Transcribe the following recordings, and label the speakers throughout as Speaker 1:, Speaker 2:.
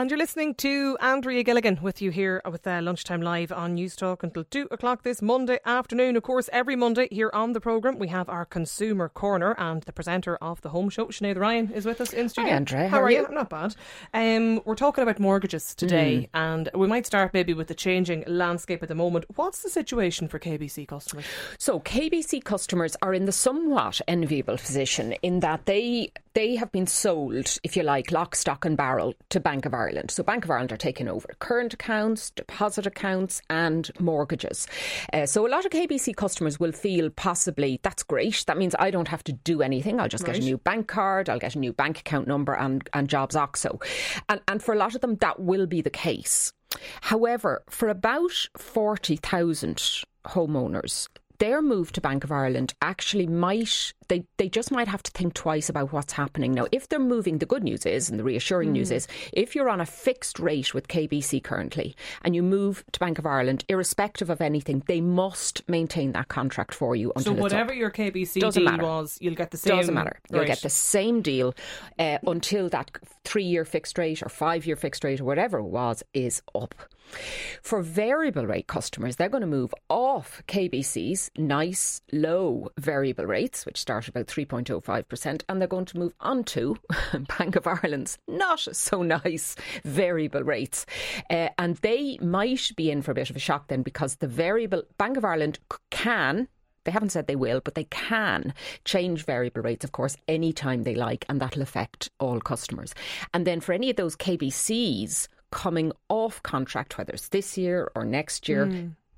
Speaker 1: And you're listening to Andrea Gilligan with you here with uh, Lunchtime Live on Newstalk until 2 o'clock this Monday afternoon. Of course, every Monday here on the programme, we have our Consumer Corner and the presenter of the Home Show, Sinead Ryan, is with us in studio.
Speaker 2: Hi, Andrea.
Speaker 1: How,
Speaker 2: How
Speaker 1: are
Speaker 2: are
Speaker 1: you?
Speaker 2: you?
Speaker 1: Not bad. Um, we're talking about mortgages today, and we might start maybe with the changing landscape at the moment. What's the situation for KBC customers?
Speaker 2: So KBC customers are in the somewhat enviable position in that they they have been sold, if you like, lock, stock, and barrel to Bank of Ireland. So Bank of Ireland are taking over current accounts, deposit accounts, and mortgages. Uh, so a lot of KBC customers will feel possibly that's great. That means I don't have to do anything. I'll just get a new bank card. I'll get a new bank account number and and Jobs Oxo, and and for a lot of them that will be the case. However, for about 40,000 homeowners, their move to Bank of Ireland actually might they, they just might have to think twice about what's happening now. If they're moving, the good news is, and the reassuring news is, if you're on a fixed rate with KBC currently and you move to Bank of Ireland, irrespective of anything, they must maintain that contract for you
Speaker 1: So
Speaker 2: until up.
Speaker 1: whatever your KBC
Speaker 2: Doesn't
Speaker 1: deal
Speaker 2: matter.
Speaker 1: was, you'll get the same.
Speaker 2: Doesn't matter. You'll
Speaker 1: Right.
Speaker 2: get the same deal uh, until that three year fixed rate or five year fixed rate or whatever it was is up. For variable rate customers, they're going to move off KBC's nice low variable rates, which start about 3.05%, and they're going to move on to Bank of Ireland's not so nice variable rates. Uh, and they might be in for a bit of a shock then because the variable Bank of Ireland can they haven't said they will, but they can change variable rates, of course, anytime they like, and that'll affect all customers. And then for any of those KBCs coming off contract, whether it's this year or next year,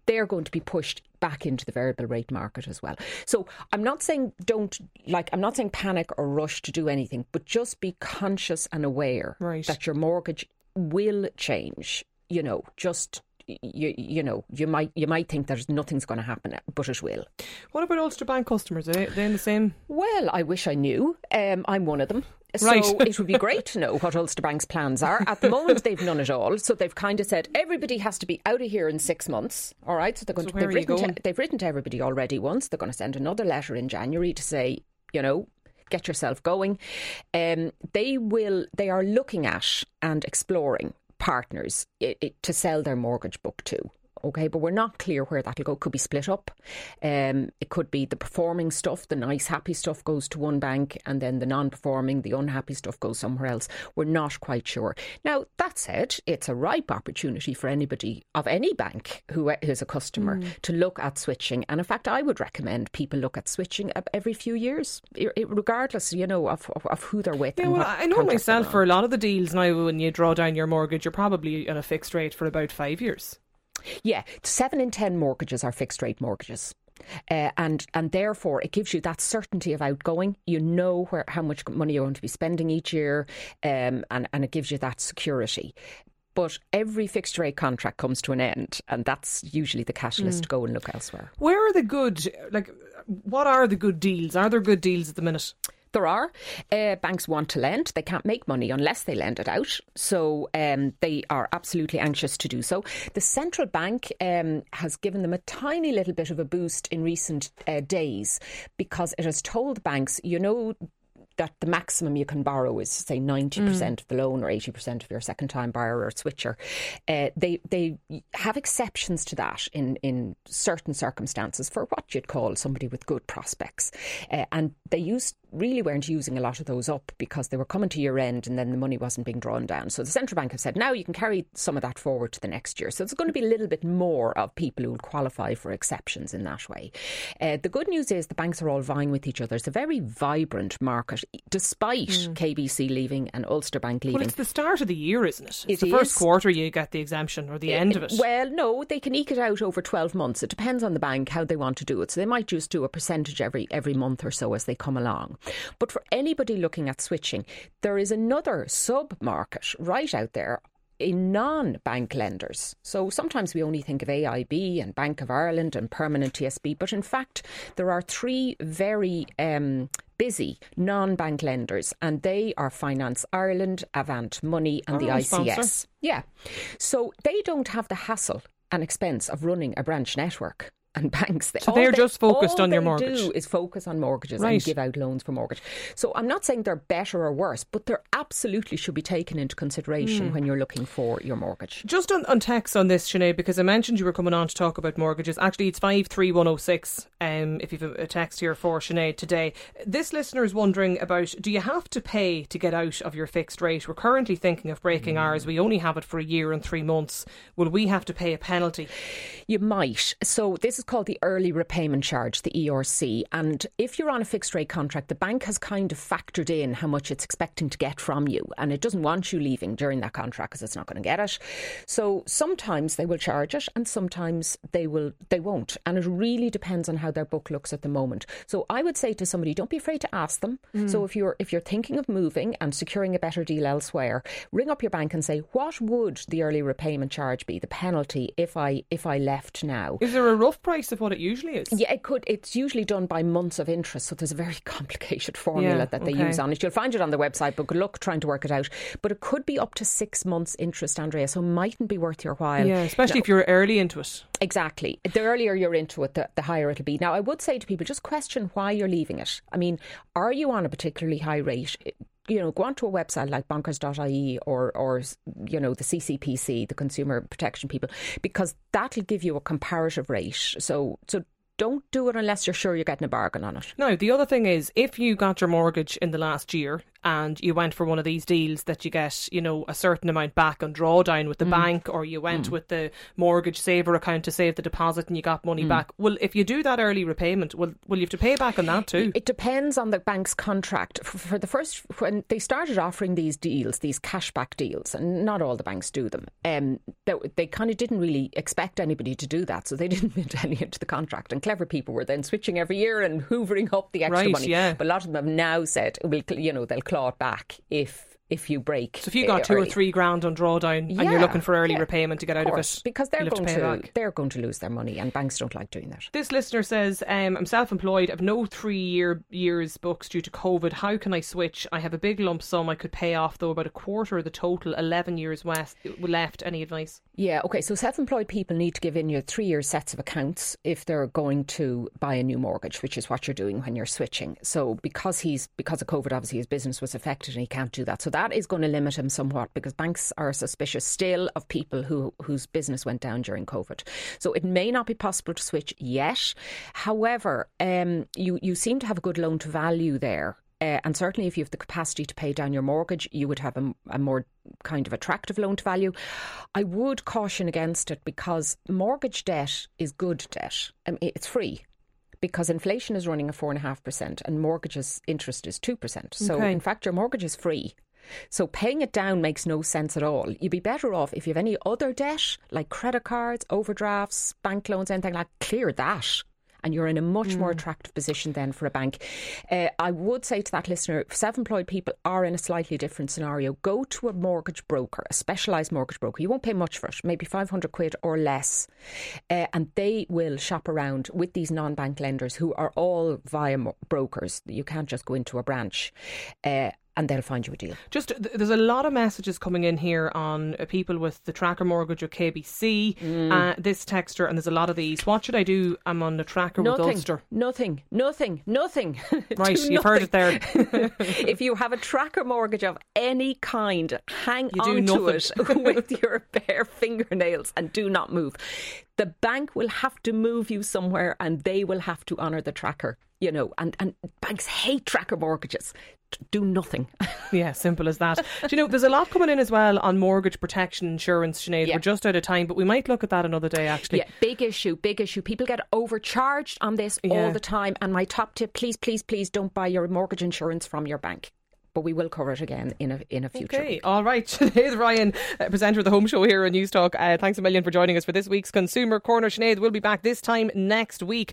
Speaker 2: they're going to be pushed back into the variable rate market as well. So I'm not saying don't like I'm not saying panic or rush to do anything, but just be conscious and aware
Speaker 1: Right.
Speaker 2: that your mortgage will change. You know, just you you know you might you might think there's nothing's going to happen, but it will.
Speaker 1: What about Ulster Bank customers? Are they, they in the same?
Speaker 2: Well, I wish I knew. Um, I'm one of them. So it would be great to know what Ulster Bank's plans are. At the moment, they've none at all. So they've kind of said everybody has to be out of here in six months. All right. So they're going
Speaker 1: So
Speaker 2: to.
Speaker 1: where
Speaker 2: They've written,
Speaker 1: going?
Speaker 2: to, they've written to everybody already once. They're going to send another letter in January to say, you know, get yourself going. Um, they will. They are looking at and exploring partners i i to sell their mortgage book to. Okay, but we're not clear where that'll go. Could be split up. Um, it could be the performing stuff, the nice, happy stuff goes to one bank, and then the non-performing, the unhappy stuff goes somewhere else. We're not quite sure. Now that said, it's a ripe opportunity for anybody of any bank who is a customer
Speaker 1: Hmm.
Speaker 2: to look at switching. And in fact, I would recommend people look at switching every few years, regardless, you know, of, of, of who they're with.
Speaker 1: Yeah, well, I know myself for a lot of the deals now, when you draw down your mortgage, you're probably on a fixed rate for about five years.
Speaker 2: Yeah, seven in ten mortgages are fixed rate mortgages. Uh, and and therefore it gives you that certainty of outgoing. You know where how much money you're going to be spending each year, um, and and it gives you that security. But every fixed rate contract comes to an end, and that's usually the catalyst to go and look elsewhere.
Speaker 1: Where are the good, like, what are the good deals? Are there good deals at the minute?
Speaker 2: There are. Uh, banks want to lend. They can't make money unless they lend it out. So um, they are absolutely anxious to do so. The central bank um, has given them a tiny little bit of a boost in recent uh, days because it has told banks, you know, that the maximum you can borrow is say 90% of the loan or 80% of your second time buyer or switcher uh, they they have exceptions to that in in certain circumstances for what you'd call somebody with good prospects uh, and they used really weren't using a lot of those up because they were coming to year end and then the money wasn't being drawn down so the central bank have said now you can carry some of that forward to the next year so it's going to be a little bit more of people who would qualify for exceptions in that way uh, the good news is the banks are all vying with each other it's a very vibrant market despite KBC leaving and Ulster Bank leaving
Speaker 1: Well, it's the start of the year, isn't it? It's
Speaker 2: It
Speaker 1: the first
Speaker 2: is.
Speaker 1: quarter you get the exemption or the end of it.
Speaker 2: Well, no, they can eke it out over 12 months. It depends on the bank how they want to do it. So they might just do a percentage every every month or so as they come along. But for anybody looking at switching, there is another sub market right out there in non bank lenders. So sometimes we only think of AIB and Bank of Ireland and Permanent TSB, but in fact, there are three very um, busy non bank lenders, and they are Finance Ireland, Avant Money, and the
Speaker 1: Oh,
Speaker 2: ICS.
Speaker 1: sponsor.
Speaker 2: Yeah. So they don't have the hassle and expense of running a branch network and banks. They,
Speaker 1: so they're
Speaker 2: they,
Speaker 1: just focused on your mortgage.
Speaker 2: Do is focus on mortgages
Speaker 1: right.
Speaker 2: and give out loans for mortgage. So I'm not saying they're better or worse, but they absolutely should be taken into consideration mm. when you're looking for your mortgage.
Speaker 1: Just on, on text on this, Sinead, because I mentioned you were coming on to talk about mortgages. Actually, it's five three one zero six. Um, if you've a text here for Sinead today, this listener is wondering about: Do you have to pay to get out of your fixed rate? We're currently thinking of breaking mm. ours. We only have it for a year and three months. Will we have to pay a penalty?
Speaker 2: You might. So this is called the early repayment charge, the ERC. And if you're on a fixed rate contract, the bank has kind of factored in how much it's expecting to get from you. And it doesn't want you leaving during that contract because it's not going to get it. So sometimes they will charge it and sometimes they will they won't. And it really depends on how their book looks at the moment. So I would say to somebody, don't be afraid to ask them. Mm. So if you're if you're thinking of moving and securing a better deal elsewhere, ring up your bank and say, what would the early repayment charge be, the penalty if I if I left now?
Speaker 1: Is there a rough price of what it usually is?
Speaker 2: Yeah, it could. It's usually done by months of interest, so there's a very complicated formula yeah, that they okay. use on it. You'll find it on the website, but good luck trying to work it out. But it could be up to six months interest, Andrea, so it mightn't be worth your while.
Speaker 1: Yeah, especially now, if you're early into it.
Speaker 2: Exactly. The earlier you're into it, the, the higher it'll be. Now, I would say to people, just question why you're leaving it. I mean, are you on a particularly high rate? You know, go onto a website like bonkers.ie or, or, you know, the CCPC, the Consumer Protection people, because that'll give you a comparative rate. So, so don't do it unless you're sure you're getting a bargain on it.
Speaker 1: Now, the other thing is, if you got your mortgage in the last year and you went for one of these deals that you get, you know, a certain amount back on drawdown with the mm. bank, or you went mm. with the mortgage saver account to save the deposit and you got money mm. back. Well, if you do that early repayment, will will you have to pay back on that too?
Speaker 2: It depends on the bank's contract. For the first, when they started offering these deals, these cashback deals, and not all the banks do them, um, they, they kind of didn't really expect anybody to do that, so they didn't put any into the contract. And clever people were then switching every year and hoovering up the extra
Speaker 1: right,
Speaker 2: money.
Speaker 1: Yeah.
Speaker 2: But a lot of them have now said, "Will you know they'll clawed back if if you break.
Speaker 1: So if you got two
Speaker 2: early.
Speaker 1: or three grand on drawdown
Speaker 2: yeah,
Speaker 1: and you're looking for early
Speaker 2: yeah,
Speaker 1: repayment to get out
Speaker 2: of,
Speaker 1: of it,
Speaker 2: because they're going
Speaker 1: to,
Speaker 2: to, they're going to lose their money, and banks don't like doing that.
Speaker 1: This listener says, um, "I'm self-employed. I've no three-year years books due to COVID. How can I switch? I have a big lump sum I could pay off, though about a quarter of the total. Eleven years west, left. Any advice?
Speaker 2: Yeah, okay. So self-employed people need to give in your three-year sets of accounts if they're going to buy a new mortgage, which is what you're doing when you're switching. So because he's because of COVID, obviously his business was affected and he can't do that. So that is going to limit him somewhat because banks are suspicious still of people who whose business went down during COVID. So it may not be possible to switch yet. However, um, you you seem to have a good loan to value there. Uh, and certainly, if you have the capacity to pay down your mortgage, you would have a, a more kind of attractive loan to value. I would caution against it because mortgage debt is good debt. I mean, it's free because inflation is running at 4.5% and mortgages interest is 2%. So, okay. in fact, your mortgage is free. So paying it down makes no sense at all. You'd be better off if you have any other debt, like credit cards, overdrafts, bank loans, anything like clear that and you're in a much mm. more attractive position then for a bank. Uh, I would say to that listener, self employed people are in a slightly different scenario. Go to a mortgage broker, a specialised mortgage broker. You won't pay much for it, maybe 500 quid or less. Uh, and they will shop around with these non bank lenders who are all via brokers. You can't just go into a branch. Uh, and they'll find you a deal.
Speaker 1: Just there's a lot of messages coming in here on uh, people with the tracker mortgage or KBC. Mm. Uh, this texter, and there's a lot of these. What should I do? I'm on the tracker
Speaker 2: nothing,
Speaker 1: with Ulster.
Speaker 2: Nothing, nothing, nothing.
Speaker 1: Right, you've heard it there.
Speaker 2: if you have a tracker mortgage of any kind, hang you on to it with your bare fingernails and do not move. The bank will have to move you somewhere, and they will have to honour the tracker you know, and, and banks hate tracker mortgages do nothing.
Speaker 1: yeah, simple as that. do you know, there's a lot coming in as well on mortgage protection insurance, Sinead. Yeah. We're just out of time, but we might look at that another day, actually.
Speaker 2: Yeah, big issue, big issue. People get overcharged on this yeah. all the time. And my top tip, please, please, please don't buy your mortgage insurance from your bank but we will cover it again in a in a future.
Speaker 1: Okay, all right. Sinead Ryan, uh, presenter of the Home Show here on Newstalk. Uh, thanks a million for joining us for this week's Consumer Corner. Sinead will be back this time next week.